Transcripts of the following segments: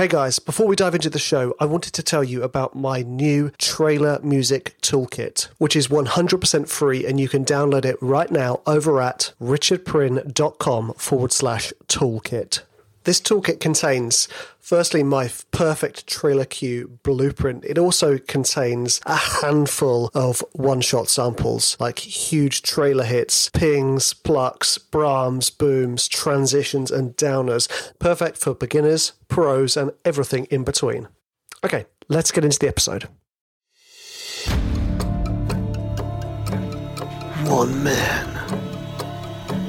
Hey guys, before we dive into the show, I wanted to tell you about my new trailer music toolkit, which is 100% free and you can download it right now over at richardpryn.com forward slash toolkit. This toolkit contains, firstly, my perfect trailer cue blueprint. It also contains a handful of one shot samples, like huge trailer hits, pings, plucks, braams, booms, transitions, and downers. Perfect for beginners, pros, and everything in between. Okay, let's get into the episode. One man,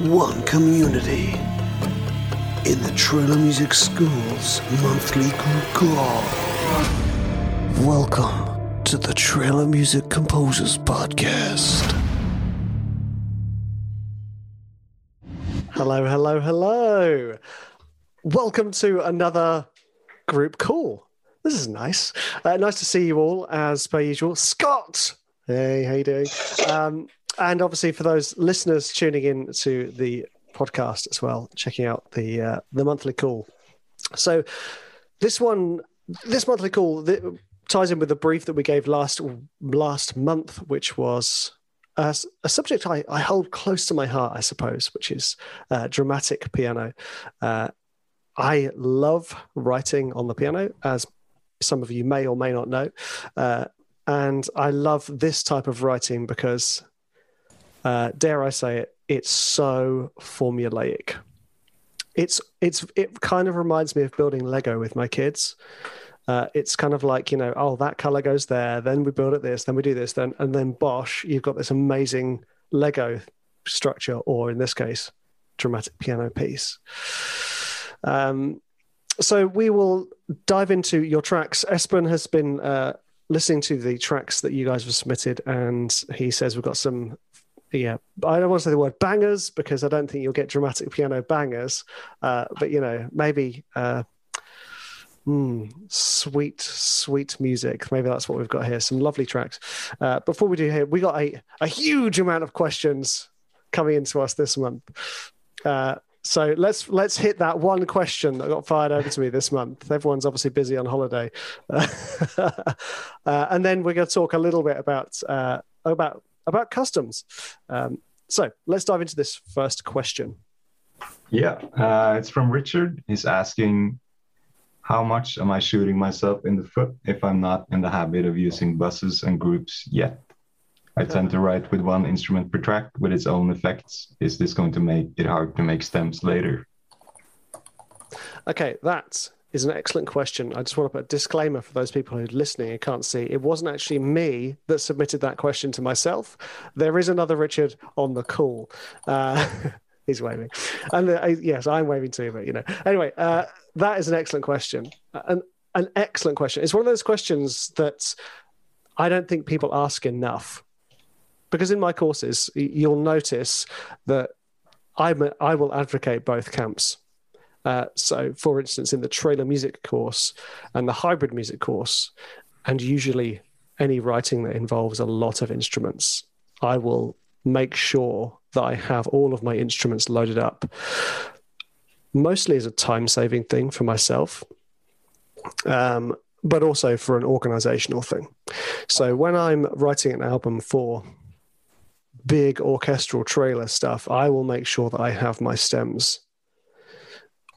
one community in the Trailer Music School's monthly group call. Welcome to the Trailer Music Composers Podcast. Hello, hello, hello. Welcome to another group call. This is nice. Uh, nice to see you all as per usual. Scott, hey, how you doing? Um, and obviously for those listeners tuning in to the podcast as well, checking out the uh, the monthly call. So this one, this monthly call th- ties in with the brief that we gave last last month, which was a, a subject I, I, hold close to my heart, I suppose, which is uh, dramatic piano. Uh, I love writing on the piano, as some of you may or may not know. Uh, and I love this type of writing because, uh, dare I say it, it's so formulaic. It's it's it kind of reminds me of building Lego with my kids. Uh, it's kind of like you know, oh, that color goes there. Then we build it this. Then we do this. Then and then bosh, you've got this amazing Lego structure, or in this case, dramatic piano piece. Um, so we will dive into your tracks. Espen has been uh, listening to the tracks that you guys have submitted, and he says we've got some yeah, I don't want to say the word bangers because I don't think you'll get dramatic piano bangers, uh, but you know, maybe uh, mm, sweet, sweet music. Maybe that's what we've got here. Some lovely tracks. Uh, before we do here, we got a, a huge amount of questions coming into us this month. Uh, so let's let's hit that one question that got fired over to me this month. Everyone's obviously busy on holiday, uh, and then we're going to talk a little bit about uh, about about customs. Um, so let's dive into this first question. Yeah, uh, it's from Richard. He's asking, how much am I shooting myself in the foot if I'm not in the habit of using buses and groups yet? I tend to write with one instrument per track with its own effects. Is this going to make it hard to make stems later? Okay, that is an excellent question. I just want to put a disclaimer for those people who are listening and can't see. It wasn't actually me that submitted that question to myself. There is another Richard on the call. Uh, he's waving, and uh, yes, I'm waving too. But you know, anyway, uh, that is an excellent question. An an excellent question. It's one of those questions that I don't think people ask enough. Because in my courses, you'll notice that I'm, I will advocate both camps. Uh, so, for instance, in the trailer music course and the hybrid music course, and usually any writing that involves a lot of instruments, I will make sure that I have all of my instruments loaded up, mostly as a time saving thing for myself. Um, but also for an organizational thing. So when I'm writing an album for big orchestral trailer stuff, I will make sure that I have my stems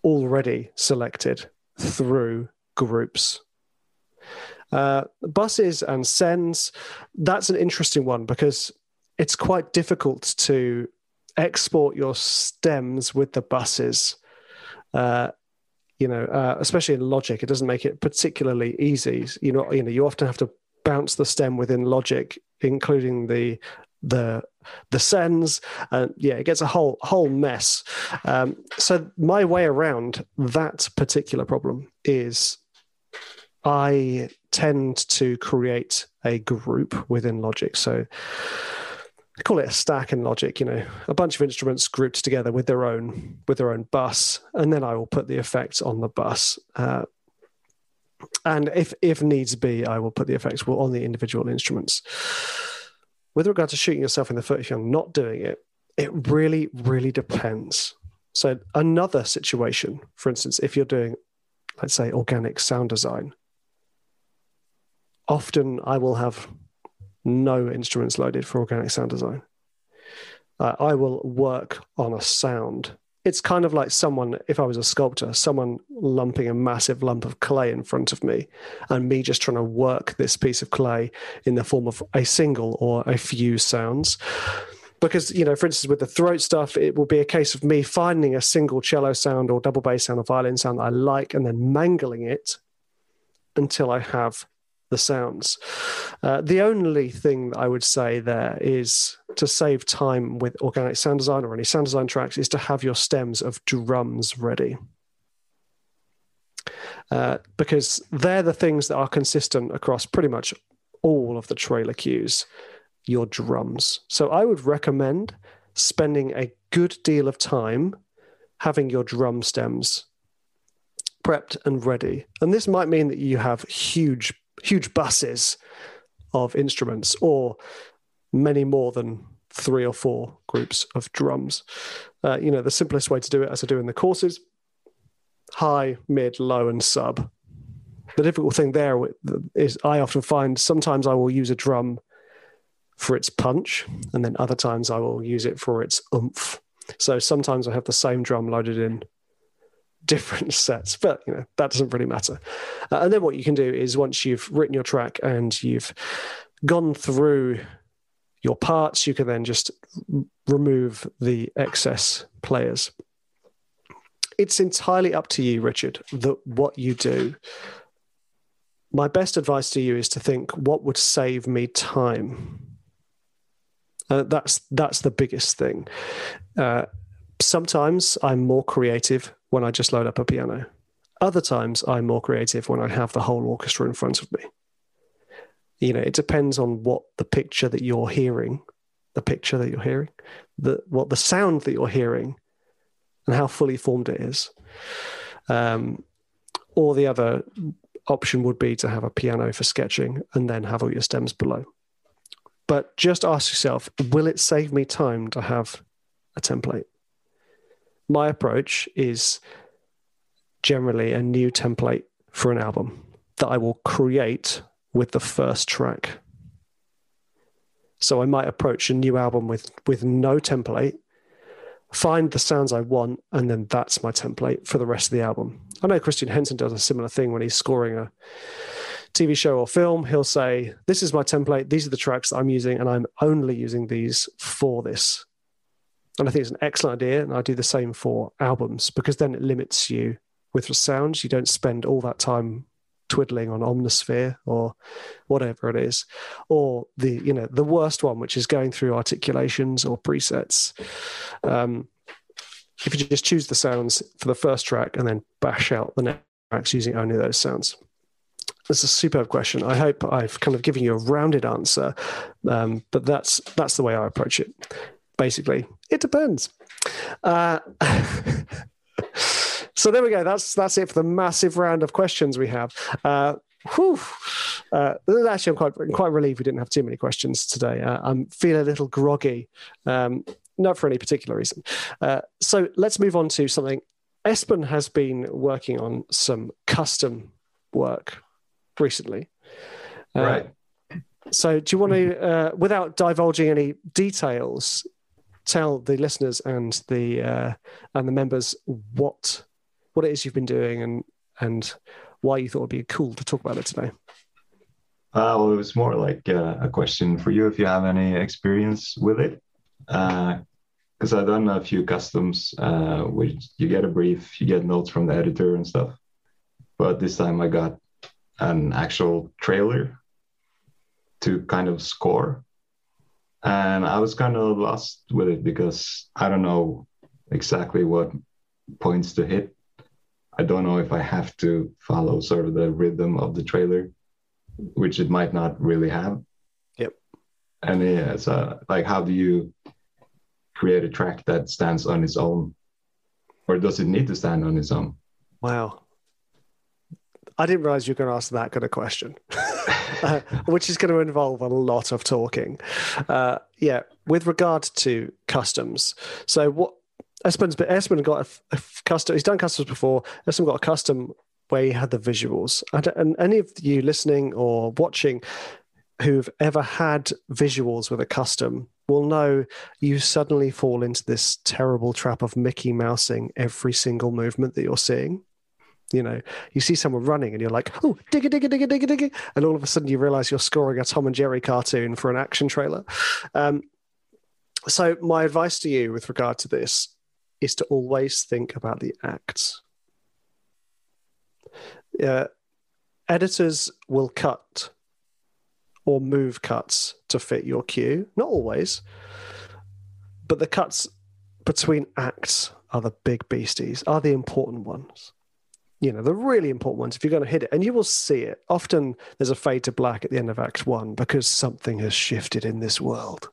already selected through groups. Uh, buses and sends, that's an interesting one because it's quite difficult to export your stems with the buses. Uh, you know, uh, especially in Logic, it doesn't make it particularly easy. You know, you know, you often have to bounce the stem within Logic, including the the the sends and yeah it gets a whole whole mess. Um, so my way around that particular problem is i tend to create a group within logic. So I call it a stack in logic you know a bunch of instruments grouped together with their own with their own bus and then i will put the effects on the bus. Uh, and if if needs be i will put the effects on the individual instruments with regard to shooting yourself in the foot if you're not doing it, it really, really depends. So, another situation, for instance, if you're doing let's say, organic sound design, often I will have no instruments loaded for organic sound design. Uh, I will work on a sound. It's kind of like someone, if I was a sculptor, someone lumping a massive lump of clay in front of me and me just trying to work this piece of clay in the form of a single or a few sounds. Because you know for instance with the throat stuff it will be a case of me finding a single cello sound or double bass sound or violin sound that i like and then mangling it until i have the sounds. Uh, the only thing i would say there is to save time with organic sound design or any sound design tracks is to have your stems of drums ready uh, because they're the things that are consistent across pretty much all of the trailer cues your drums. So I would recommend spending a good deal of time having your drum stems prepped and ready. And this might mean that you have huge, huge buses of instruments or many more than three or four groups of drums. Uh, you know, the simplest way to do it, as I do in the courses, high, mid, low, and sub. The difficult thing there is I often find sometimes I will use a drum for its punch, and then other times I will use it for its oomph. So sometimes I have the same drum loaded in different sets, but you know that doesn't really matter. Uh, and then what you can do is once you've written your track and you've gone through your parts, you can then just remove the excess players. It's entirely up to you, Richard, that what you do. My best advice to you is to think what would save me time uh, that's that's the biggest thing. Uh, sometimes I'm more creative when I just load up a piano. Other times I'm more creative when I have the whole orchestra in front of me. You know, it depends on what the picture that you're hearing, the picture that you're hearing, the what the sound that you're hearing, and how fully formed it is. Um, or the other option would be to have a piano for sketching and then have all your stems below. But just ask yourself will it save me time to have a template? My approach is generally a new template for an album that I will create with the first track. So I might approach a new album with with no template, find the sounds I want, and then that's my template for the rest of the album. I know Christian Henson does a similar thing when he's scoring a TV show or film, he'll say, This is my template. These are the tracks that I'm using, and I'm only using these for this. And I think it's an excellent idea. And I do the same for albums because then it limits you with the sounds. You don't spend all that time twiddling on Omnisphere or whatever it is, or the you know the worst one, which is going through articulations or presets. Um, if you just choose the sounds for the first track and then bash out the next tracks using only those sounds. That's a superb question. I hope I've kind of given you a rounded answer, um, but that's that's the way I approach it. Basically, it depends. Uh, so there we go. That's that's it for the massive round of questions we have. Uh, whew. Uh, actually, I'm quite quite relieved we didn't have too many questions today. Uh, I'm feeling a little groggy, um, not for any particular reason. Uh, so let's move on to something. Espen has been working on some custom work recently. Uh, right. So, do you want to, uh, without divulging any details, tell the listeners and the uh, and the members what what it is you've been doing and and why you thought it'd be cool to talk about it today? Uh, well, it was more like uh, a question for you if you have any experience with it. Because uh, I've done a few customs, uh, which you get a brief, you get notes from the editor and stuff. But this time I got an actual trailer to kind of score. And I was kind of lost with it because I don't know exactly what points to hit. I don't know if I have to follow sort of the rhythm of the trailer, which it might not really have. Yep. And yeah, so like, how do you create a track that stands on its own? Or does it need to stand on its own? Wow. I didn't realize you were going to ask that kind of question, uh, which is going to involve a lot of talking. Uh, yeah, with regard to customs. So what Espen's Espen got a, a, custom. He's done customs before. Espen got a custom where he had the visuals. And, and any of you listening or watching who've ever had visuals with a custom will know you suddenly fall into this terrible trap of Mickey Mousing every single movement that you're seeing. You know, you see someone running and you're like, oh, digga, digga, digga, digga, digga. And all of a sudden you realize you're scoring a Tom and Jerry cartoon for an action trailer. Um, so, my advice to you with regard to this is to always think about the acts. Uh, editors will cut or move cuts to fit your cue. Not always, but the cuts between acts are the big beasties, are the important ones. You know, the really important ones, if you're going to hit it, and you will see it. Often there's a fade to black at the end of Act One because something has shifted in this world.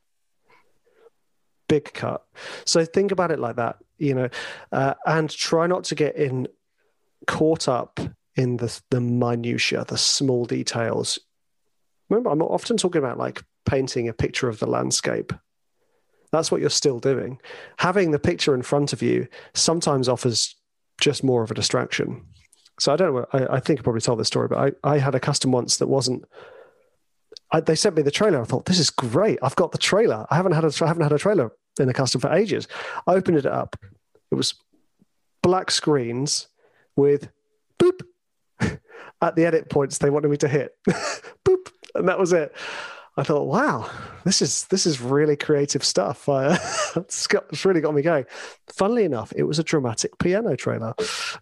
Big cut. So think about it like that, you know, uh, and try not to get in caught up in the the minutia, the small details remember, I'm often talking about like painting a picture of the landscape. That's what you're still doing. Having the picture in front of you sometimes offers just more of a distraction. So I don't know. I, I think I probably told this story, but I, I had a custom once that wasn't. I, they sent me the trailer. I thought this is great. I've got the trailer. I haven't had a I haven't had a trailer in a custom for ages. I opened it up. It was black screens with boop at the edit points they wanted me to hit. boop and that was it. I thought, wow, this is this is really creative stuff. Uh, it's, got, it's really got me going. Funnily enough, it was a dramatic piano trailer,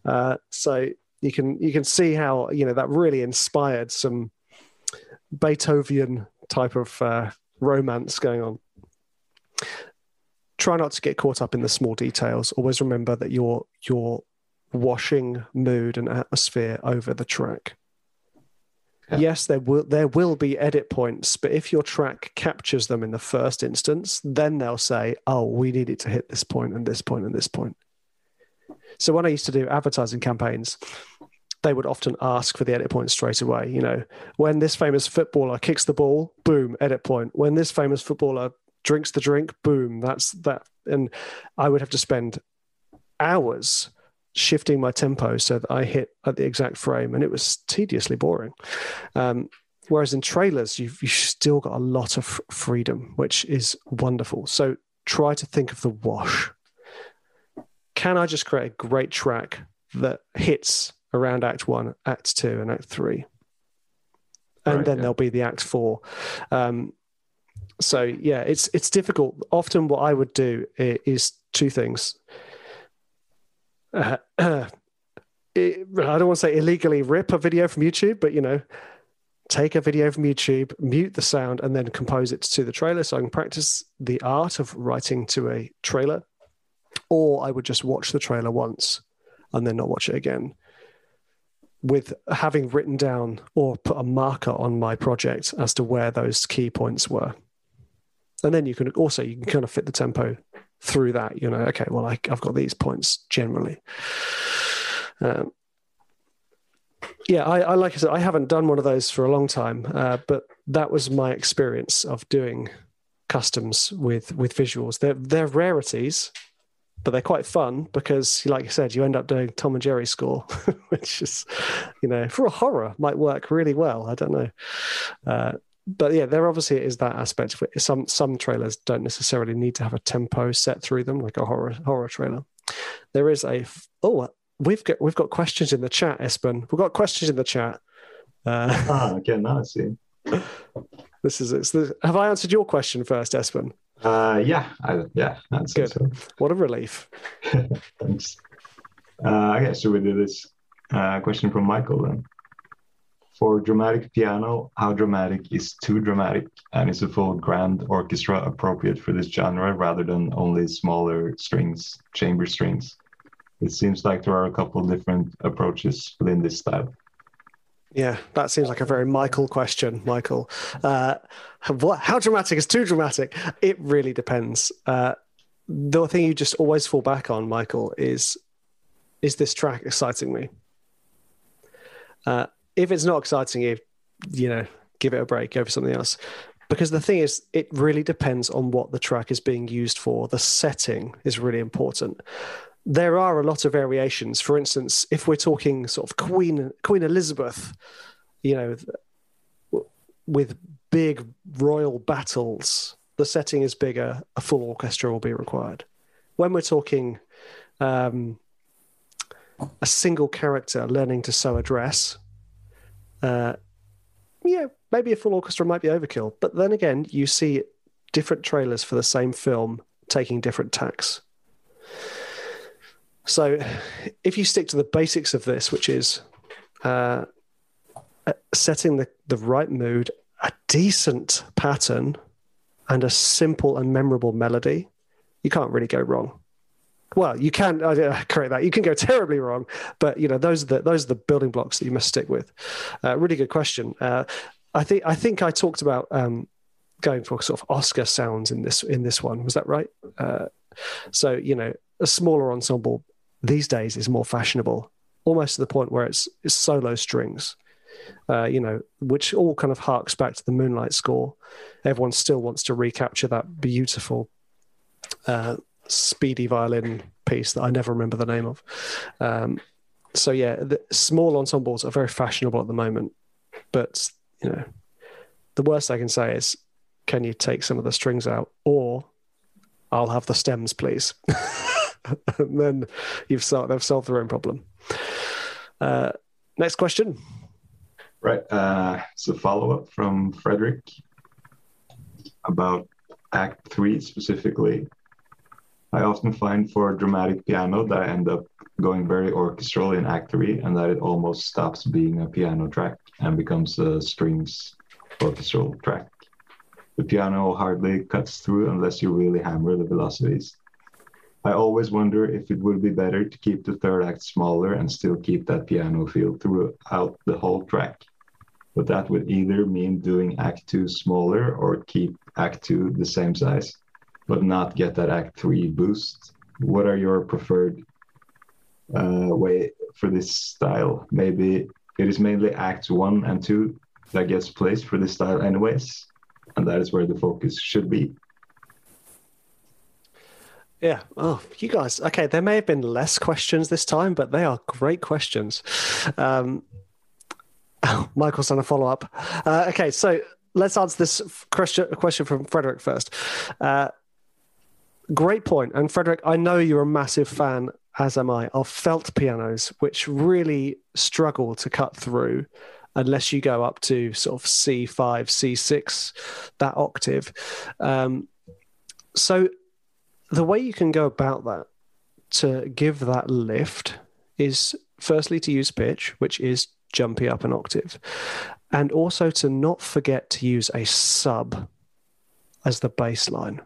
uh, so you can you can see how you know that really inspired some Beethoven type of uh, romance going on. Try not to get caught up in the small details. Always remember that you're you're washing mood and atmosphere over the track. Yeah. Yes, there will there will be edit points, but if your track captures them in the first instance, then they'll say, "Oh, we need it to hit this point and this point and this point." So when I used to do advertising campaigns, they would often ask for the edit point straight away. You know, when this famous footballer kicks the ball, boom, edit point. When this famous footballer drinks the drink, boom, that's that. And I would have to spend hours shifting my tempo so that I hit at the exact frame, and it was tediously boring. Um, whereas in trailers, you've, you've still got a lot of freedom, which is wonderful. So try to think of the wash. Can I just create a great track that hits around Act One, Act Two, and Act Three? And right, then yeah. there'll be the Act Four. Um, so yeah, it's it's difficult. Often, what I would do is two things uh, it, I don't want to say illegally rip a video from YouTube, but you know, take a video from YouTube, mute the sound, and then compose it to the trailer. So I can practice the art of writing to a trailer, or I would just watch the trailer once and then not watch it again. With having written down or put a marker on my project as to where those key points were. And then you can also you can kind of fit the tempo through that, you know, okay, well, I, have got these points generally. Um, yeah, I, I, like I said, I haven't done one of those for a long time, uh, but that was my experience of doing customs with with visuals. They're they're rarities, but they're quite fun because, like I said, you end up doing Tom and Jerry score, which is, you know, for a horror might work really well. I don't know. Uh, but yeah, there obviously is that aspect of it. Some some trailers don't necessarily need to have a tempo set through them, like a horror horror trailer. There is a oh, we've got we've got questions in the chat, Espen. We've got questions in the chat. Uh, ah, okay, now I see. This is it's the, Have I answered your question first, Espen? Uh, yeah, I, yeah. That's good. So. What a relief. Thanks. Uh, okay, so we do this uh, question from Michael then for dramatic piano, how dramatic is too dramatic? And is a full grand orchestra appropriate for this genre rather than only smaller strings, chamber strings? It seems like there are a couple different approaches within this style. Yeah, that seems like a very Michael question, Michael. Uh, what, how dramatic is too dramatic? It really depends. Uh, the thing you just always fall back on, Michael, is is this track exciting me? Uh, if it's not exciting you, you know, give it a break, go for something else. Because the thing is, it really depends on what the track is being used for. The setting is really important. there are a lot of variations. For instance, if we're talking sort of Queen Queen Elizabeth, you know, with big royal battles, the setting is bigger. A full orchestra will be required. When we're talking um, a single character learning to sew a dress, uh, yeah, maybe a full orchestra might be overkill. But then again, you see different trailers for the same film taking different tacks. So, if you stick to the basics of this, which is uh, uh, setting the, the right mood, a decent pattern, and a simple and memorable melody, you can't really go wrong. Well, you can uh, correct that. You can go terribly wrong, but you know those are the those are the building blocks that you must stick with. Uh, really good question. Uh, I think I think I talked about um, going for sort of Oscar sounds in this in this one. Was that right? Uh, so you know, a smaller ensemble these days is more fashionable, almost to the point where it's, it's solo strings. Uh, you know, which all kind of harks back to the Moonlight score. Everyone still wants to recapture that beautiful, uh, speedy violin piece that I never remember the name of. Um, so yeah, the small ensembles are very fashionable at the moment, but you know, the worst I can say is, can you take some of the strings out, or I'll have the stems, please. and then you've solved, they've solved their own problem. Uh, next question. Right. Uh, it's a follow up from Frederick about Act Three specifically. I often find for dramatic piano that I end up going very orchestral in Act Three, and that it almost stops being a piano track and becomes a strings orchestral track. The piano hardly cuts through unless you really hammer the velocities. I always wonder if it would be better to keep the third act smaller and still keep that piano feel throughout the whole track. But that would either mean doing Act 2 smaller or keep Act 2 the same size, but not get that Act 3 boost. What are your preferred uh, way for this style? Maybe it is mainly Acts 1 and 2 that gets placed for this style, anyways, and that is where the focus should be. Yeah. Oh, you guys. Okay, there may have been less questions this time, but they are great questions. Um, oh, Michael's a follow up. Uh, okay, so let's answer this question, question from Frederick first. Uh, great point. And Frederick, I know you're a massive fan, as am I, of felt pianos, which really struggle to cut through unless you go up to sort of C5, C6, that octave. Um, so the way you can go about that to give that lift is firstly to use pitch, which is jumpy up an octave, and also to not forget to use a sub as the baseline.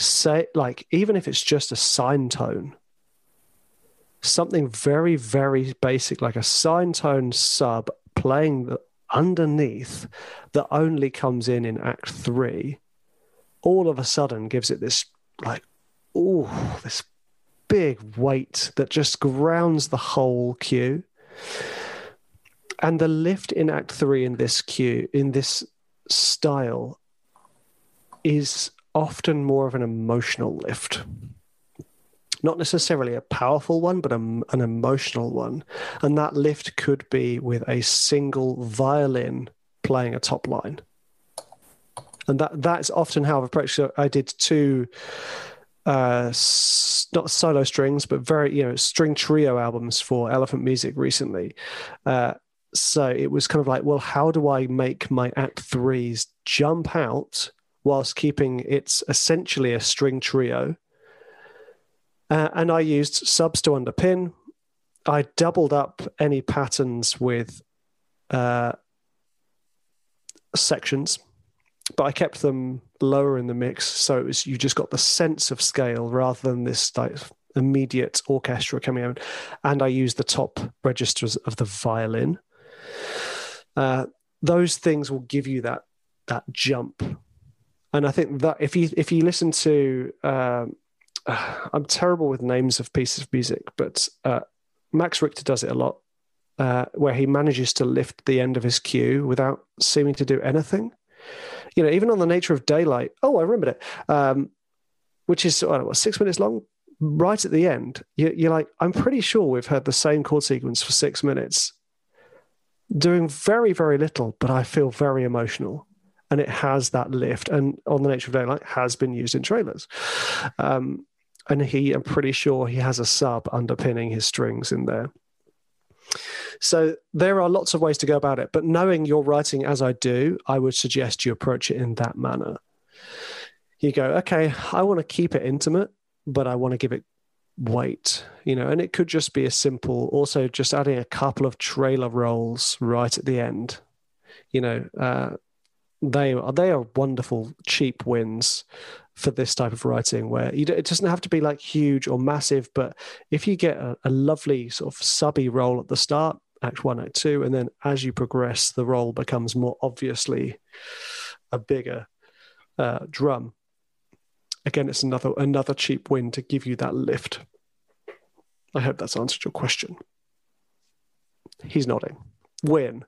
Say, like, even if it's just a sine tone, something very, very basic, like a sine tone sub playing the, underneath that only comes in in Act Three, all of a sudden gives it this like oh, this big weight that just grounds the whole cue. And the lift in Act Three in this cue, in this style, is often more of an emotional lift. Not necessarily a powerful one, but a, an emotional one. And that lift could be with a single violin playing a top line. And that that's often how I've approached it. I did two uh, not solo strings, but very you know string trio albums for Elephant Music recently. Uh, so it was kind of like, well, how do I make my Act Threes jump out whilst keeping it's essentially a string trio? Uh, and I used subs to underpin. I doubled up any patterns with uh, sections but I kept them lower in the mix, so it was you just got the sense of scale rather than this like immediate orchestra coming out. And I used the top registers of the violin. Uh, those things will give you that that jump, and I think that if you if you listen to, um, I'm terrible with names of pieces of music, but uh, Max Richter does it a lot. Uh, where he manages to lift the end of his cue without seeming to do anything you know, even on the nature of daylight. Oh, I remember it. Um, which is what, six minutes long, right at the end, you're like, I'm pretty sure we've heard the same chord sequence for six minutes, doing very, very little, but I feel very emotional. And it has that lift. And on the nature of daylight has been used in trailers. Um, and he, I'm pretty sure he has a sub underpinning his strings in there. So there are lots of ways to go about it, but knowing your writing as I do, I would suggest you approach it in that manner. You go, okay, I want to keep it intimate, but I want to give it weight, you know, and it could just be a simple, also just adding a couple of trailer rolls right at the end. You know, uh, they are they are wonderful cheap wins for this type of writing where you, it doesn't have to be like huge or massive but if you get a, a lovely sort of subby roll at the start act one act two and then as you progress the roll becomes more obviously a bigger uh, drum again it's another another cheap win to give you that lift. I hope that's answered your question. He's nodding. Win.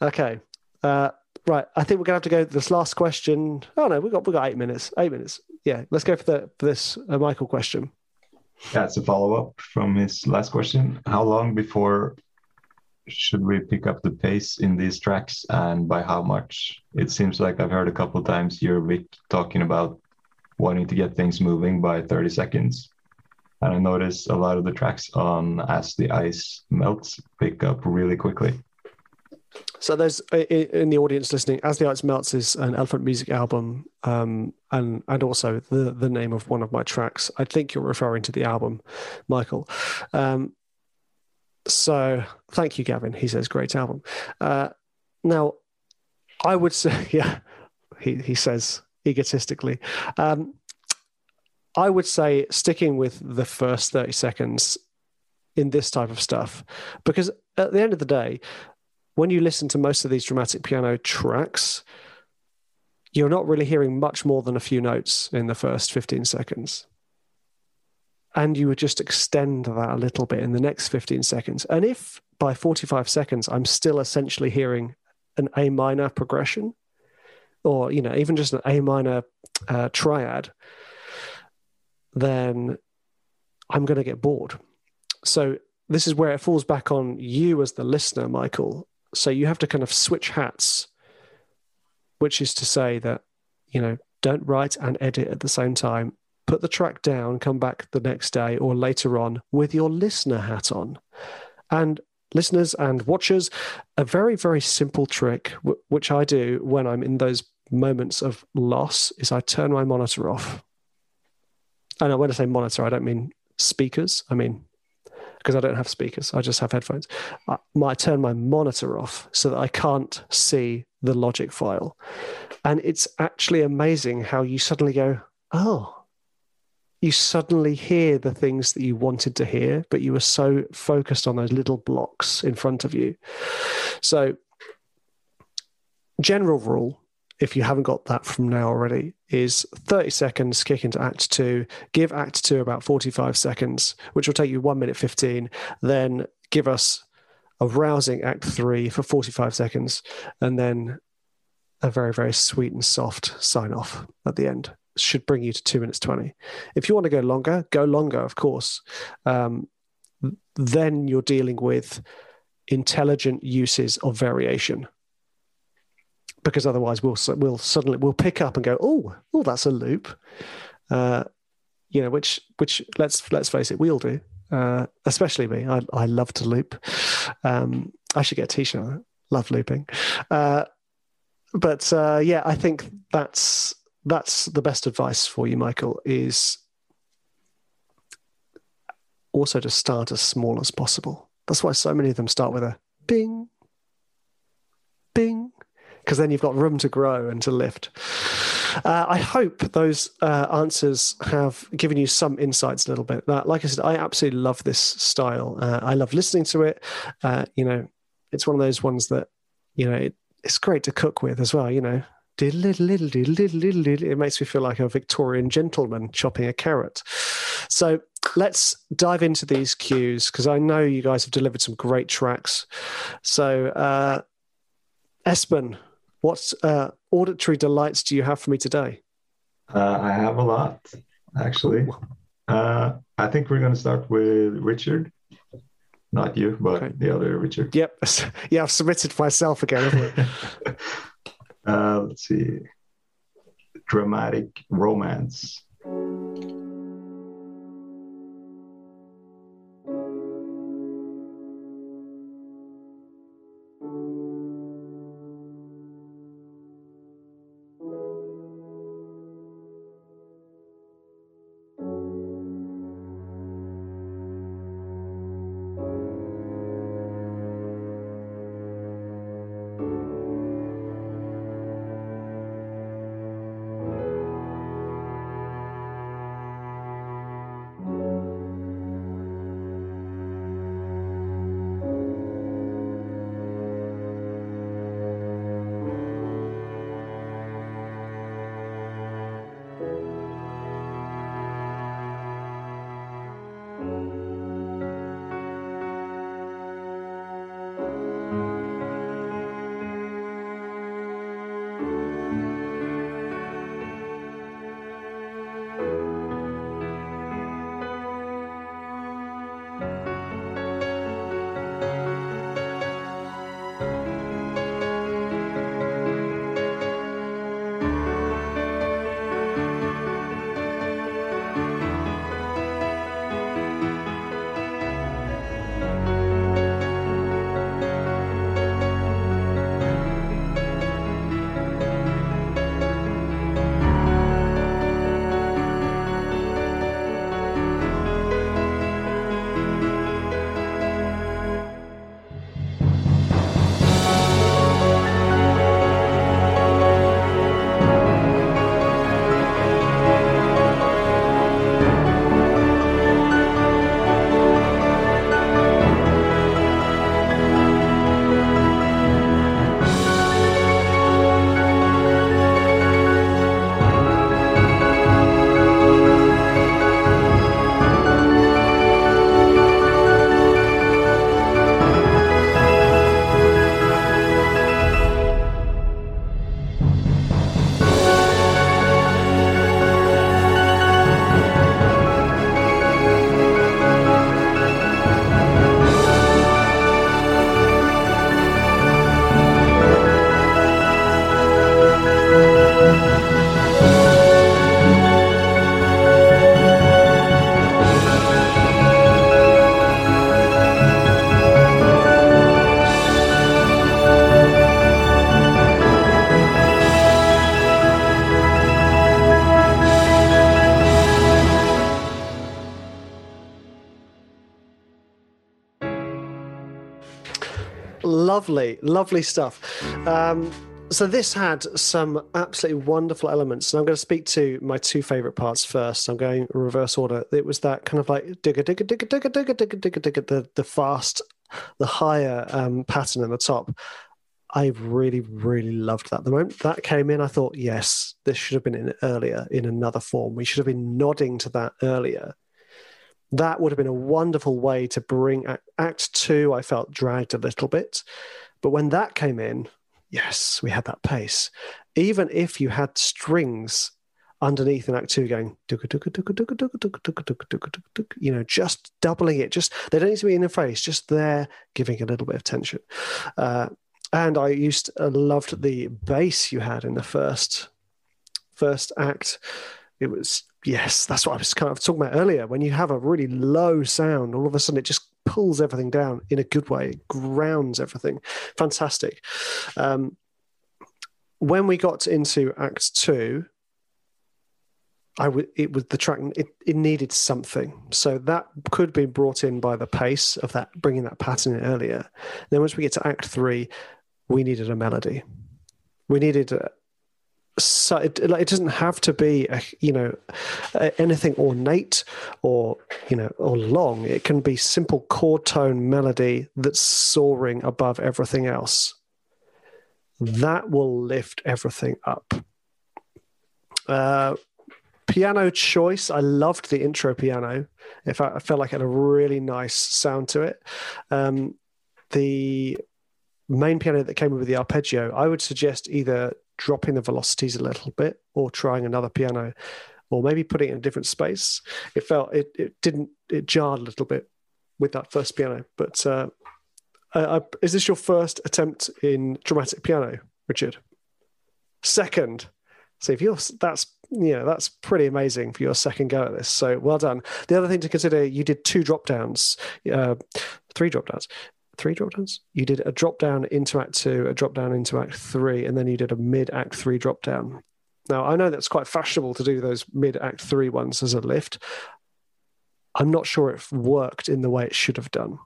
Okay uh, Right, I think we're gonna have to go to this last question. Oh no, we got we got eight minutes. Eight minutes. Yeah, let's go for the for this uh, Michael question. It's a follow up from his last question. How long before should we pick up the pace in these tracks, and by how much? It seems like I've heard a couple times you're Vic talking about wanting to get things moving by 30 seconds. And I notice a lot of the tracks on As the Ice Melts pick up really quickly. So there's in the audience listening, as the ice melts is an Elephant Music album, um, and and also the the name of one of my tracks. I think you're referring to the album, Michael. Um, so thank you, Gavin. He says great album. Uh, now, I would say, yeah, he he says egotistically. Um, I would say sticking with the first thirty seconds in this type of stuff, because at the end of the day, when you listen to most of these dramatic piano tracks, you're not really hearing much more than a few notes in the first 15 seconds. And you would just extend that a little bit in the next 15 seconds. And if by 45 seconds I'm still essentially hearing an A minor progression, or you know even just an A minor uh, triad, then I'm going to get bored. So this is where it falls back on you as the listener, Michael, so you have to kind of switch hats, which is to say that, you know, don't write and edit at the same time. Put the track down, come back the next day or later on with your listener hat on. And listeners and watchers, a very, very simple trick, w- which I do when I'm in those moments of loss, is I turn my monitor off. And when I say monitor, I don't mean speakers. I mean because I don't have speakers. I just have headphones. I, I turn my monitor off so that I can't see the logic file. And it's actually amazing how you suddenly go, oh, you suddenly hear the things that you wanted to hear, but you were so focused on those little blocks in front of you. So, general rule if you haven't got that from now already, is 30 seconds, kick into Act Two, give Act Two about 45 seconds, which will take you one minute 15, then give us a rousing Act Three for 45 seconds, and then a very, very sweet and soft sign off at the end. Should bring you to two minutes 20. If you want to go longer, go longer, of course. Um, then you're dealing with intelligent uses of variation because otherwise we'll we'll suddenly we'll pick up and go, oh, oh, that's a loop, uh, you know, which which let's let's face it, we all do, uh, especially me. I I love to loop. Um, I should get a t-shirt. Love looping, uh, but uh, yeah, I think that's that's the best advice for you, Michael. Is also to start as small as possible. That's why so many of them start with a bing, bing, because then you've got room to grow and to lift. Uh, I hope those uh, answers have given you some insights a little bit. That, like I said, I absolutely love this style. Uh, I love listening to it. Uh, you know, it's one of those ones that you know it, it's great to cook with as well. You know, it makes me feel like a Victorian gentleman chopping a carrot. So let's dive into these cues because I know you guys have delivered some great tracks. So, uh, Espen, what uh, auditory delights do you have for me today? Uh, I have a lot, actually. Uh, I think we're going to start with Richard. Not you, but Okay. the other Richard. Yep. Yeah, I've submitted myself again. uh, let's see. Dramatic romance. Lovely, lovely stuff. Um, so this had some absolutely wonderful elements, and I'm going to speak to my two favorite parts first. I'm going reverse order. It was that kind of like digga digga digga digga digga digga digga digga the the fast, the higher um, pattern in the top. I really, really loved that. The moment that came in, I thought, yes, this should have been in earlier in another form. We should have been nodding to that earlier. That would have been a wonderful way to bring Act, act Two. I felt dragged a little bit, but when that came in, yes, we had that pace. Even if you had strings underneath in Act Two going, you know, just doubling it, just they don't need to be in the face, just there giving a little bit of tension. Uh, and I used uh, loved the bass you had in the first first act. It was yes, that's what I was kind of talking about earlier. When you have a really low sound, all of a sudden it just pulls everything down in a good way, it grounds everything. Fantastic. Um, when we got into Act Two, I would it was the track it, it needed something so that could be brought in by the pace of that bringing that pattern in earlier then once we get to act three we needed a melody we needed a, so it, like, it doesn't have to be a, you know anything ornate or you know or long it can be simple chord tone melody that's soaring above everything else that will lift everything up uh, piano choice. I loved the intro piano. Fact, I felt like it had a really nice sound to it. Um, the main piano that came with the arpeggio, I would suggest either dropping the velocities a little bit or trying another piano. or maybe putting it in a different space. It felt it, it didn't it jarred a little bit with that first piano. But uh, uh, is this your first attempt in dramatic piano, Richard? Second. So if you're that's you know that's pretty amazing for your second go at this. So well done. The other thing to consider, you did two drop downs, uh, three drop downs three drop downs. You did a drop down into Act Two, a drop down into Act Three, and then you did a mid Act Three drop down. Now I know that's quite fashionable to do those mid Act Three ones as a lift. I'm not sure it worked in the way it should have done.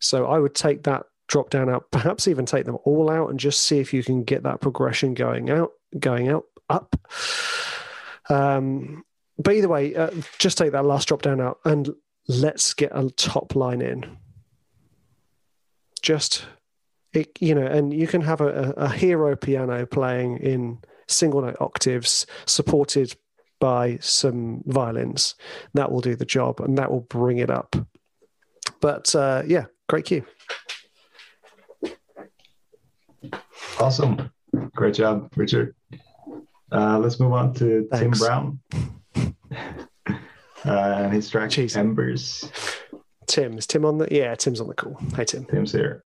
So I would take that drop down out, perhaps even take them all out, and just see if you can get that progression going out, going out, up. Um, but either way, uh, just take that last drop down out and let's get a top line in just it, you know, and you can have a, a hero piano playing in single note octaves, supported by some violins. That will do the job, and that will bring it up. But uh, yeah, great cue. Awesome, great job, Richard. Uh, let's move on to Thanks. Tim Brown uh, and his track Jeez. Embers. Tim. Is Tim on the? Yeah, Tim's on the call. Hey, Tim. Tim's here.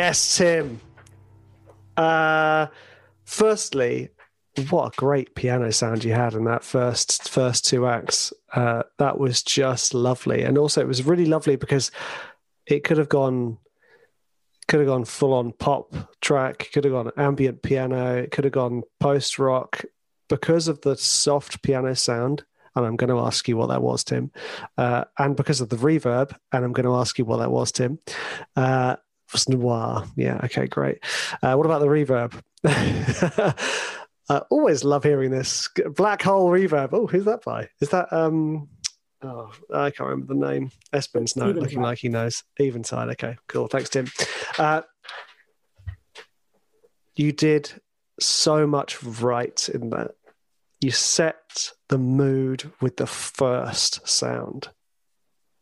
Yes, Tim. Uh, firstly, what a great piano sound you had in that first first two acts. Uh, that was just lovely, and also it was really lovely because it could have gone could have gone full on pop track, could have gone ambient piano, it could have gone post rock because of the soft piano sound. And I'm going to ask you what that was, Tim. Uh, and because of the reverb, and I'm going to ask you what that was, Tim. Uh, was Noire. Yeah. Okay. Great. Uh, what about the reverb? I always love hearing this black hole reverb. Oh, who's that by? Is that um? Oh, I can't remember the name. Espen's no, looking like he knows. Eventide. Okay, cool. Thanks, Tim. Uh, you did so much right in that. You set the mood with the first sound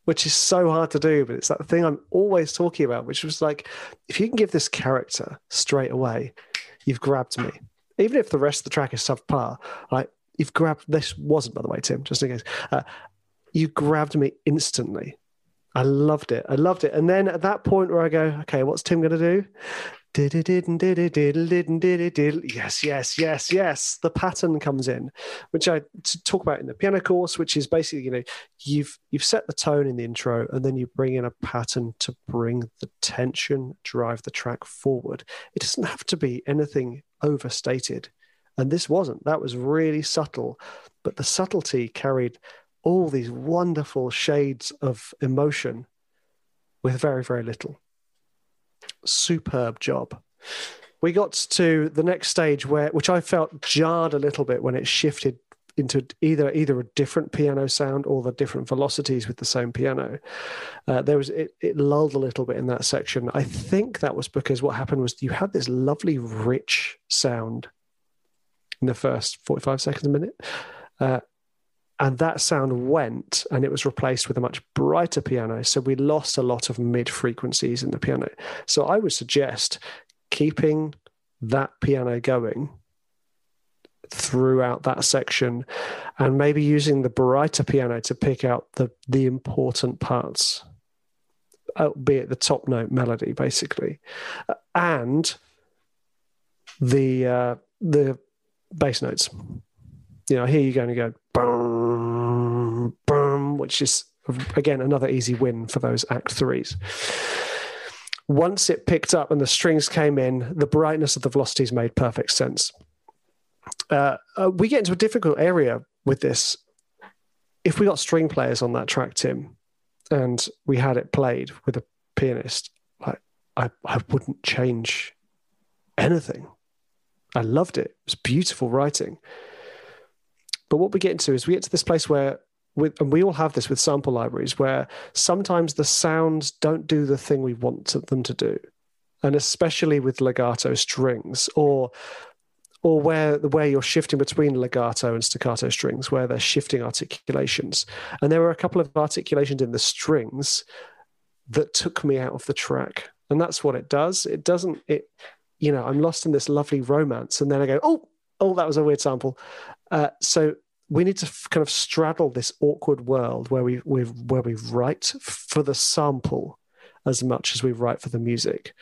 which is so hard to do, but it's that thing I'm always talking about, which was like, if you can give this character straight away, you've grabbed me. Even if the rest of the track is subpar, like you've grabbed this wasn't by the way tim just in case uh, you grabbed me instantly. I loved it. I loved it. And then at that point where i go okay what's tim going to do Yes, yes, yes, yes. The pattern comes in, which I talk about in the piano course, which is basically, you know, you've you've set the tone in the intro, and then you bring in a pattern to bring the tension, drive the track forward. It doesn't have to be anything overstated, and this wasn't. That was really subtle, but the subtlety carried all these wonderful shades of emotion with very, very little superb job. We got to the next stage where, which I felt jarred a little bit when it shifted into either either a different piano sound or the different velocities with the same piano. Uh, there was it, it lulled a little bit in that section. I think that was because what happened was you had this lovely rich sound in the first 45 seconds a minute. Uh, and that sound went and it was replaced with a much brighter piano. So we lost a lot of mid frequencies in the piano. So i would suggest keeping that piano going throughout that section and maybe using the brighter piano to pick out the the important parts albeit the top note melody basically. And the uh, the bass notes. You know here you're going to go which is again another easy win for those act threes. Once it picked up and the strings came in, the brightness of the velocities made perfect sense. Uh, uh, we get into a difficult area with this. If we got string players on that track, Tim, and we had it played with a pianist, like I, I wouldn't change anything. I loved it. It was beautiful writing. But what we get into is we get to this place where, with, and we all have this with sample libraries, where sometimes the sounds don't do the thing we want to, them to do, and especially with legato strings, or or where where you're shifting between legato and staccato strings, where they're shifting articulations. And there were a couple of articulations in the strings that took me out of the track, and that's what it does. It doesn't. It, you know, I'm lost in this lovely romance, and then I go, oh, oh, that was a weird sample. Uh, so we need to kind of straddle this awkward world where we we where we write for the sample as much as we write for the music.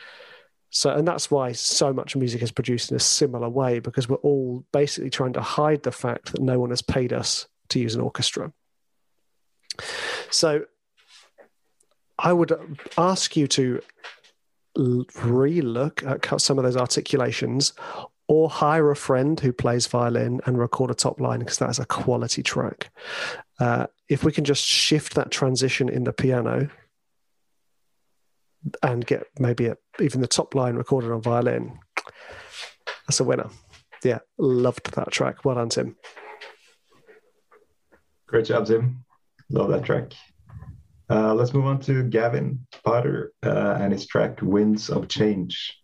So, and that's why so much music is produced in a similar way because we're all basically trying to hide the fact that no one has paid us to use an orchestra. So, I would uh, ask you to re-look at some of those articulations or hire a friend who plays violin and record a top line because that's a quality track. Uh, if we can just shift that transition in the piano and get maybe a, even the top line recorded on violin, that's a winner. Yeah, loved that track. Well done, Tim. Great job, Tim. Love that track. Uh, let's move on to Gavin Potter uh, and his track Winds of Change.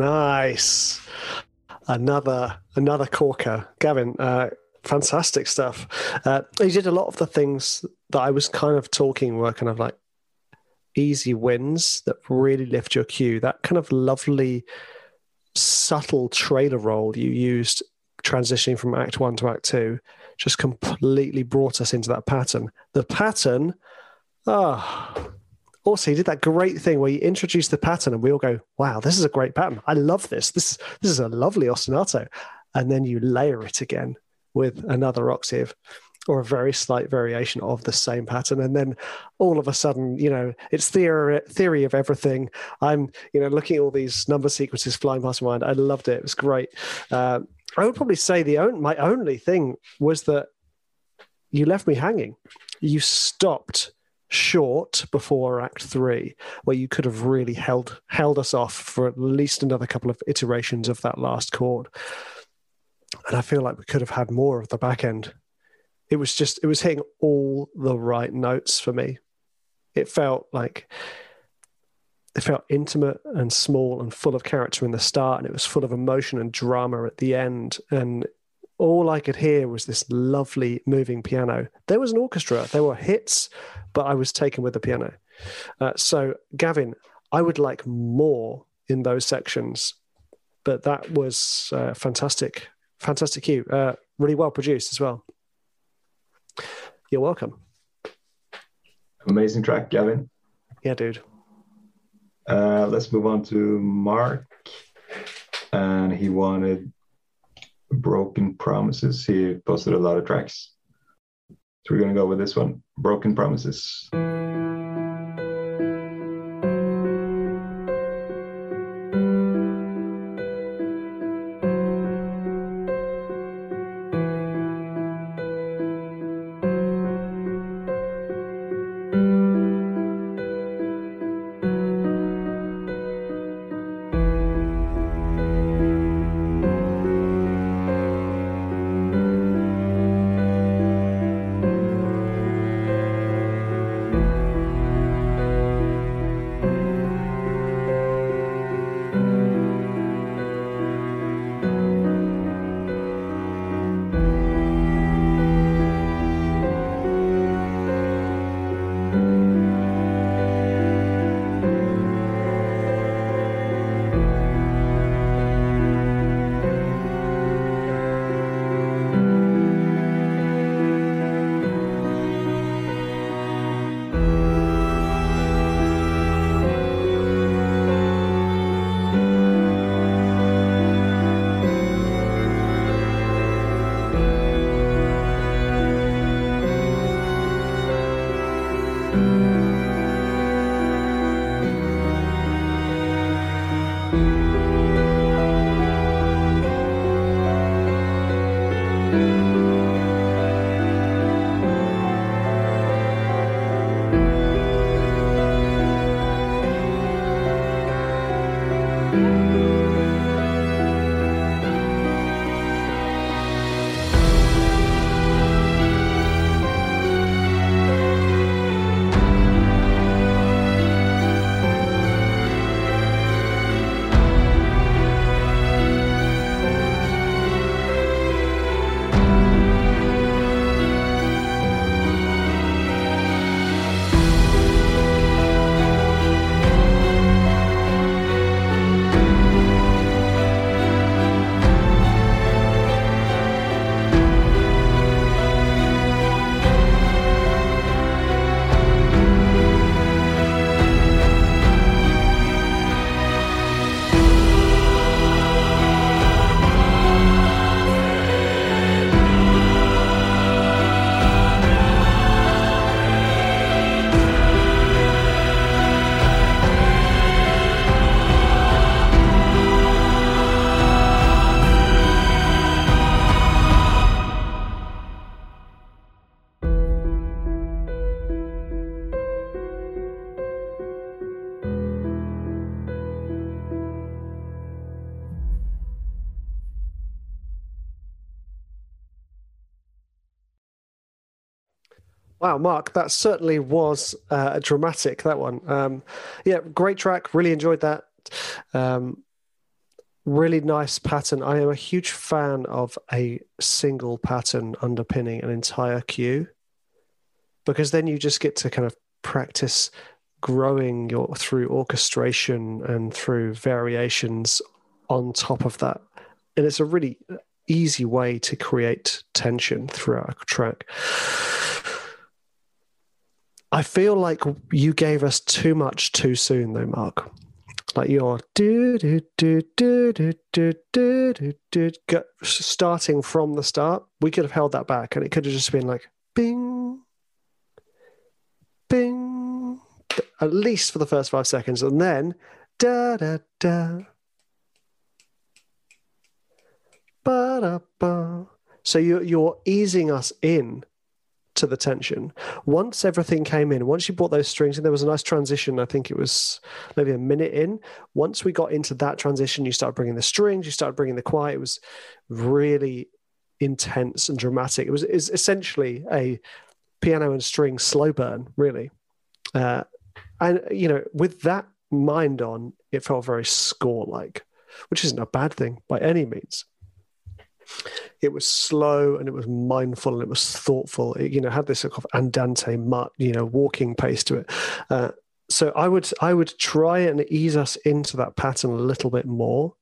Nice. Another another corker, Gavin. Uh, fantastic stuff. Uh, he did a lot of the things that I was kind of talking were kind of like easy wins that really lift your cue. That kind of lovely, subtle trailer roll you used transitioning from Act One to Act Two just completely brought us into that pattern. The pattern, ah. Oh, also, he did that great thing where he introduced the pattern, and we all go, "Wow, this is a great pattern! I love this. This this is a lovely ostinato." And then you layer it again with another octave or a very slight variation of the same pattern and then all of a sudden you know it's theory theory of everything i'm you know looking at all these number sequences flying past my mind i loved it it was great uh, i would probably say the on, my only thing was that you left me hanging you stopped short before act 3 where you could have really held held us off for at least another couple of iterations of that last chord and I feel like we could have had more of the back end. It was just it was hitting all the right notes for me. It felt like it felt intimate and small and full of character in the start, and it was full of emotion and drama at the end. And all I could hear was this lovely moving piano. There was an orchestra, there were hits, but I was taken with the piano. Uh, so, Gavin, I would like more in those sections, but that was uh, fantastic fantastic cue. Uh, really well produced as well. You're welcome. Amazing track, Gavin. Yeah, dude. Uh, let's move on to Mark. And he wanted Broken Promises. He posted a lot of tracks. So we're going to go with this one Broken Promises. Wow, Mark, that certainly was uh, dramatic. That one, um, yeah, great track. Really enjoyed that. Um, really nice pattern. I am a huge fan of a single pattern underpinning an entire cue because then you just get to kind of practice growing your through orchestration and through variations on top of that. And it's a really easy way to create tension throughout a track. I feel like you gave us too much too soon, though, Mark. Like your do do do do do do do do do go- starting from the start, we could have held that back, and it could have just been like bing, bing, at least for the first five seconds, and then da da da, ba da ba. So you're you're easing us in to the tension. Once everything came in, once you brought those strings in, there was a nice transition. I think it was maybe a minute in. Once we got into that transition, you started bringing the strings, you started bringing the quiet. It was really intense and dramatic. It was, essentially a piano and string slow burn, really. Uh, and, you know, with that mind on, it felt very score like, which isn't a bad thing by any means it was slow and it was mindful and it was thoughtful. It, you know, had this sort of andante, you know, walking pace to it. Uh, so I would I would try and ease us into that pattern a little bit more.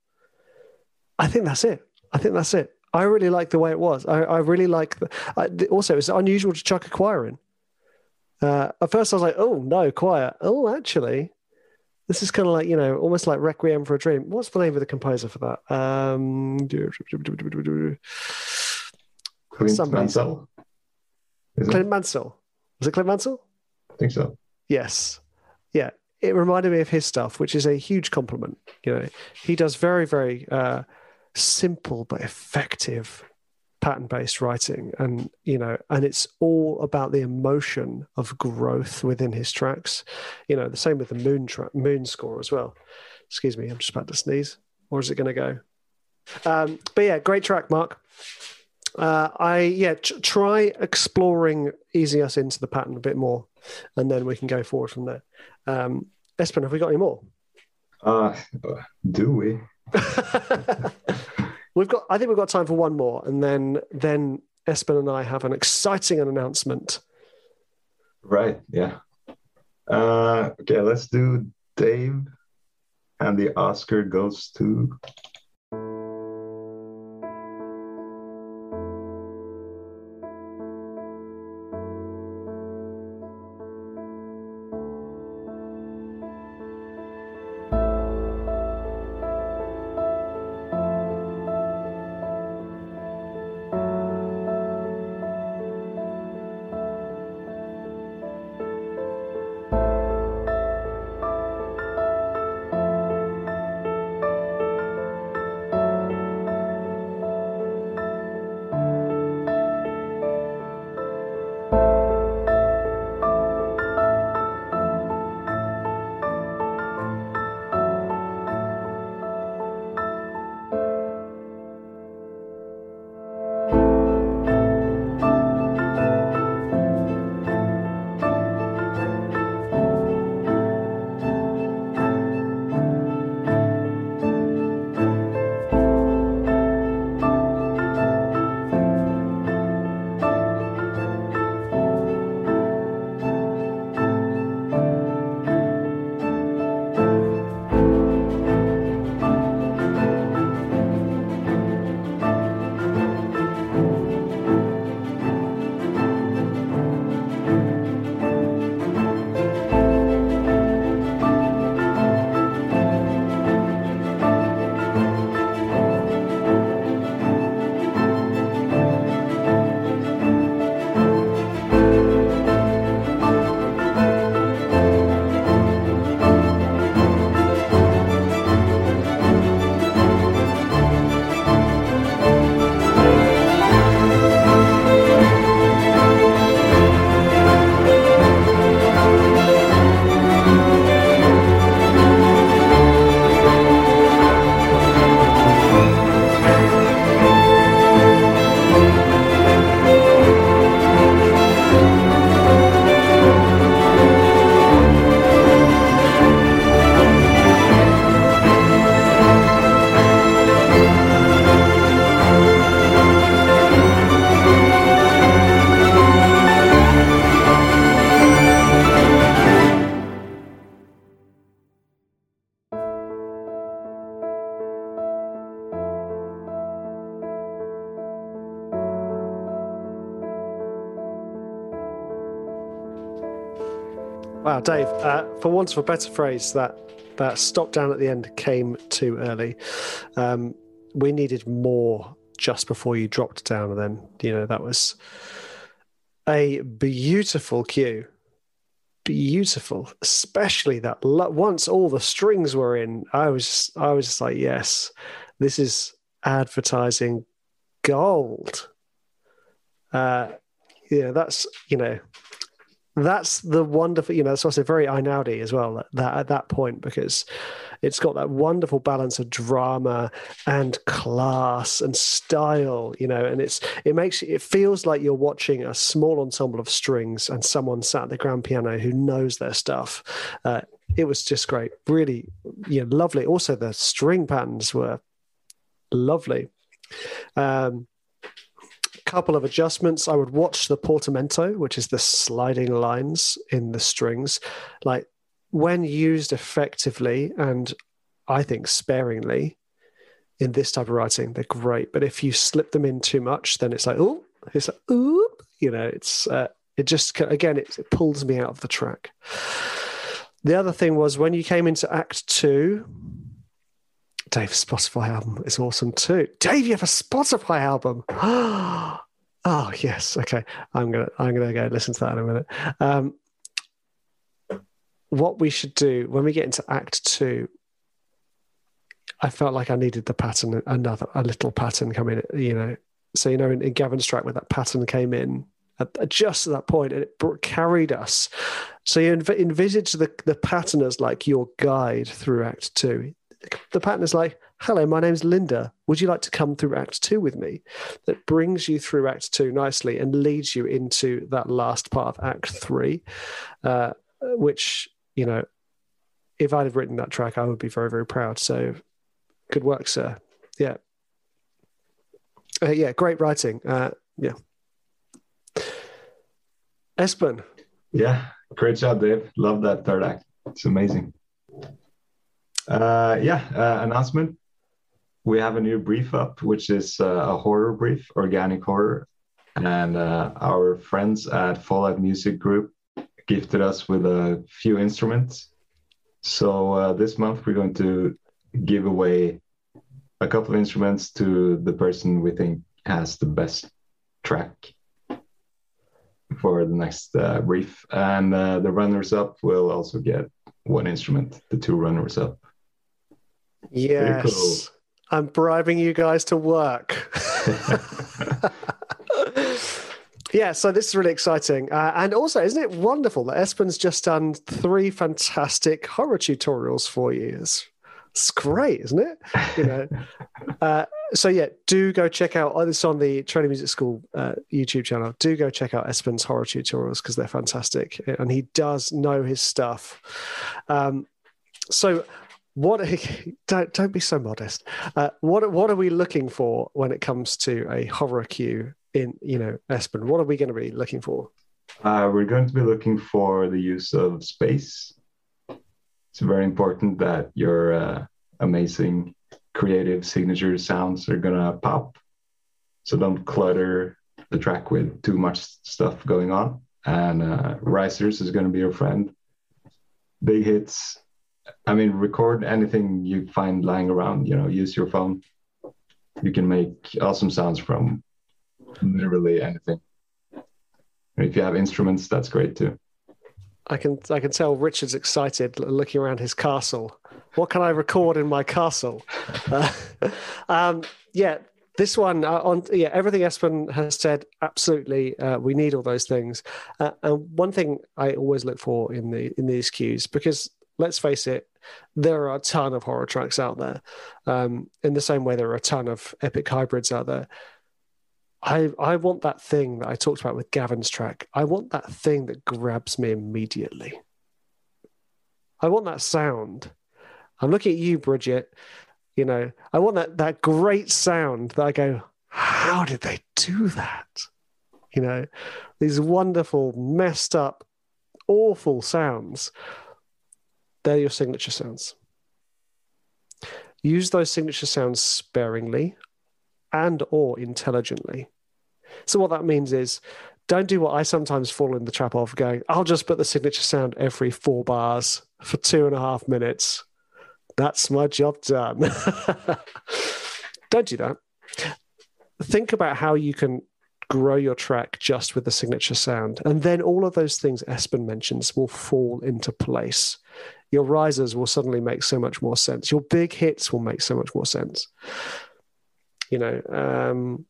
I think that's it. I think that's it. I really like the way it was. I, I really like. The, I, also, it's unusual to chuck a choir in. Uh, at first, I was like, "Oh no, choir." Oh, actually, this is kind of like you know, almost like Requiem for a Dream. What's the name of the composer for that? Um, Clint Mansell. Is it? Clint Mansell. Was it Clint Mansell? I think so. Yes. Yeah. It reminded me of his stuff, which is a huge compliment. You know, he does very, very uh, simple but effective pattern-based writing, and you know, and it's all about the emotion of growth within his tracks. You know, the same with the Moon track, Moon score as well. Excuse me, I'm just about to sneeze. Or is it going to go? Um, but yeah, great track, Mark. Uh, I yeah, t- try exploring easing us into the pattern a bit more, and then we can go forward from there. Um, Espen, have we got any more? Uh, do we? we've got. I think we've got time for one more, and then then Espen and I have an exciting announcement. Right. Yeah. Uh, okay. Let's do Dave, and the Oscar goes to. Dave. Uh, for want of a better phrase, that that stop down at the end came too early. Um, we needed more just before you dropped down, and then you know that was a beautiful cue. Beautiful, especially that once all the strings were in, I was just, I was just like, yes, this is advertising gold. Uh, yeah, that's you know, that's the wonderful. You know, that's also very Einaudi as well. That, that at that point because it's got that wonderful balance of drama and class and style. You know, and it's it makes it feels like you're watching a small ensemble of strings and someone sat at the grand piano who knows their stuff. Uh, it was just great, really, you know, lovely. Also, the string patterns were lovely. Um, couple of adjustments. I would watch the portamento, which is the sliding lines in the strings. Like when used effectively and I think sparingly in this type of writing, they're great. But if you slip them in too much, then it's like, oh, it's like, ooh, you know, it's, uh, it just, again, it, it pulls me out of the track. The other thing was when you came into Act Two, Dave's Spotify album is awesome too. Dave, you have a Spotify album. oh yes, okay. I'm gonna I'm gonna go listen to that in a minute. Um, what we should do when we get into Act Two, I felt like I needed the pattern, another a little pattern coming. You know, so you know in, in Gavin's track where that pattern came in at, just at that point, and it brought, carried us. So you env- envisage the the pattern as like your guide through Act Two the pattern is like, hello, my name's Linda. Would you like to come through Act Two with me? That brings you through Act Two nicely and leads you into that last part of Act Three, uh, which, you know, if I'd have written that track, I would be very, very proud. So good work, sir. Yeah. Uh, yeah, great writing. Uh, yeah. Espen. Yeah, great job, Dave. Love that third act. It's amazing. Uh, yeah, uh, announcement. We have a new brief up, which is uh, a horror brief, organic horror. And uh, our friends at Fallout Music Group gifted us with a few instruments. So uh, this month we're going to give away a couple of instruments to the person we think has the best track for the next uh, brief. And uh, the runners up will also get one instrument, the two runners up. Yes. Cool. I'm bribing you guys to work. yeah, so this is really exciting. Uh, and also, isn't it wonderful that Espen's just done three fantastic horror tutorials for you? It's, it's great, isn't it? You know. uh, so yeah, do go check out oh, this on the Training Music School uh, YouTube channel. Do go check out Espen's horror tutorials because they're fantastic, and he does know his stuff. Um, so what don't don't be so modest. Uh, what what are we looking for when it comes to a horror cue in you know Espen? What are we going to be looking for? Uh, we're going to be looking for the use of space. It's very important that your uh, amazing creative signature sounds are gonna pop. So don't clutter the track with too much stuff going on. And uh, risers is going to be your friend. Big hits, I mean, record anything you find lying around. You know, use your phone. You can make awesome sounds from literally anything. And if you have instruments, that's great too. I can I can tell Richard's excited looking around his castle. What can I record in my castle? Uh, um, yeah, this one uh, on yeah everything Espen has said absolutely uh, we need all those things. Uh, and one thing I always look for in the in these cues because let's face it, there are a ton of horror tracks out there. Um, in the same way, there are a ton of epic hybrids out there. I I want that thing that I talked about with Gavin's track. I want that thing that grabs me immediately. I want that sound. I'm looking at you, Bridget. You know, I want that that great sound that I go, how did they do that? You know, these wonderful, messed up, awful sounds they're your signature sounds. Use those signature sounds sparingly and or intelligently. So what that means is don't do what I sometimes fall in the trap of going, I'll just put the signature sound every four bars for two and a half minutes. That's my job done. don't do that. Think about how you can grow your track just with the signature sound. And then all of those things Espen mentions will fall into place. Your risers will suddenly make so much more sense. Your big hits will make so much more sense. You know, um,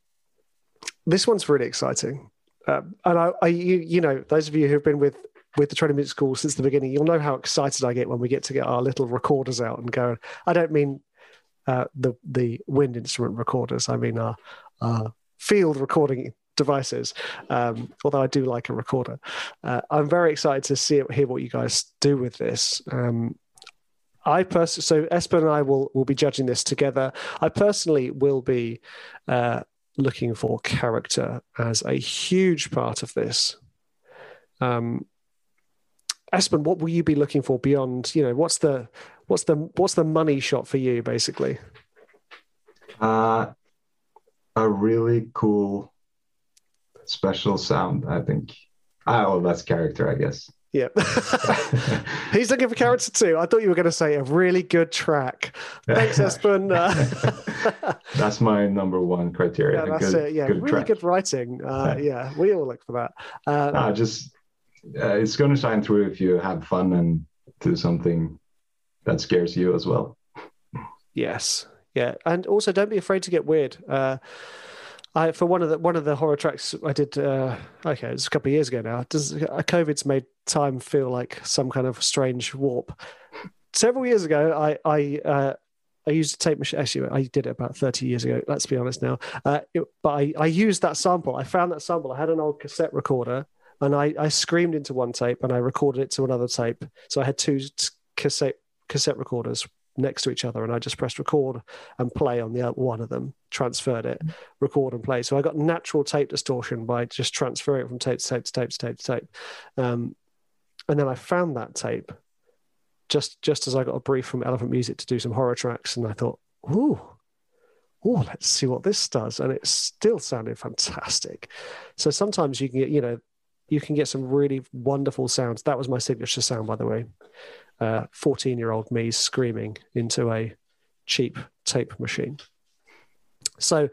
this one's really exciting. Um, and I, I you, you know, those of you who've been with with the training music school since the beginning, you'll know how excited I get when we get to get our little recorders out and go. I don't mean uh, the the wind instrument recorders. I mean our, our field recording devices. Um, although I do like a recorder, uh, I'm very excited to see hear what you guys do with this. Um, I personally, so Espen and I will will be judging this together. I personally will be uh, looking for character as a huge part of this. Um, Espen, what will you be looking for beyond? You know, what's the what's the what's the money shot for you, basically? Uh, a really cool special sound. I think. Oh, that's character, I guess. Yeah. He's looking for character too. I thought you were going to say a really good track. Thanks, Espen. Uh, That's my number one criteria. Yeah, that's good, it. Yeah, good really track. good writing. Uh, yeah, we all look for that. Uh, no, just uh, it's going to shine through if you have fun and do something that scares you as well. Yes. Yeah, and also don't be afraid to get weird. Uh, I for one of the one of the horror tracks I did. Uh, okay, it's a couple of years ago now. Does uh, COVID's made time feel like some kind of strange warp? Several years ago, I I uh, I used a tape machine. Actually, I did it about thirty years ago. Let's be honest now. Uh, it, but I I used that sample. I found that sample. I had an old cassette recorder, and I I screamed into one tape, and I recorded it to another tape. So I had two cassette cassette recorders next to each other and I just pressed record and play on the one of them, transferred it, mm. record and play. So I got natural tape distortion by just transferring it from tape to tape to tape to tape to tape. Um, and then I found that tape just just as I got a brief from Elephant Music to do some horror tracks, and I thought, ooh, oh, let's see what this does. And it still sounded fantastic. So sometimes you can get, you know, you can get some really wonderful sounds. That was my signature sound, by the way. 14 uh, year old me screaming into a cheap tape machine. So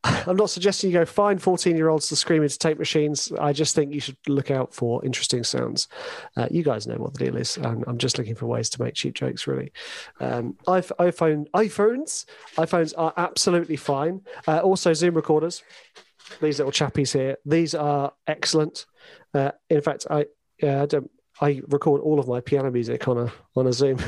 I'm not suggesting you go find 14 year olds to scream into tape machines. I just think you should look out for interesting sounds. Uh, you guys know what the deal is. And I'm just looking for ways to make cheap jokes, really. Um, iPhone, iPhones, iPhones are absolutely fine. Uh, also, Zoom recorders. These little chappies here. These are excellent. Uh, in fact, I, I don't I record all of my piano music on a on a Zoom.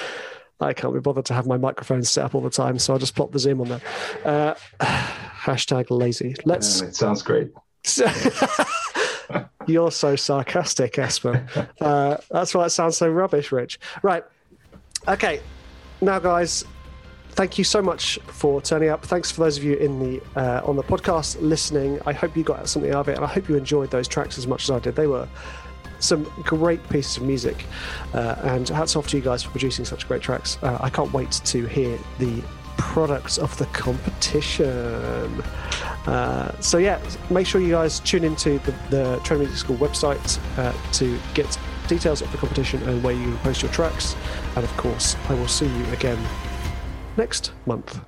I can't be bothered to have my microphone set up all the time, so I'll just plop the Zoom on there. Uh, hashtag lazy. Let's. Yeah, it sounds great. You're so sarcastic, Espen. Uh, that's why it sounds so rubbish, Rich. Right. Okay. Now, guys, thank you so much for turning up. Thanks for those of you in the uh, on the podcast listening. I hope you got something out of it, and I hope you enjoyed those tracks as much as I did. They were some great pieces of music. Uh, and hats off to you guys for producing such great tracks. Uh, I can't wait to hear the products of the competition. Uh, so yeah, make sure you guys tune into the, the Training Music School website uh, to get details of the competition and where you post your tracks. And of course, I will see you again next month.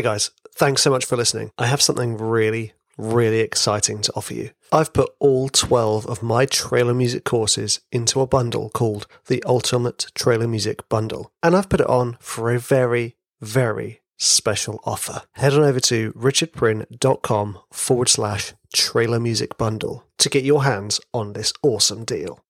Hey guys, thanks so much for listening. I have something really, really exciting to offer you. I've put all 12 of my trailer music courses into a bundle called the Ultimate Trailer Music Bundle. And I've put it on for a very, very special offer. Head on over to richardprin.com forward slash trailer music bundle to get your hands on this awesome deal.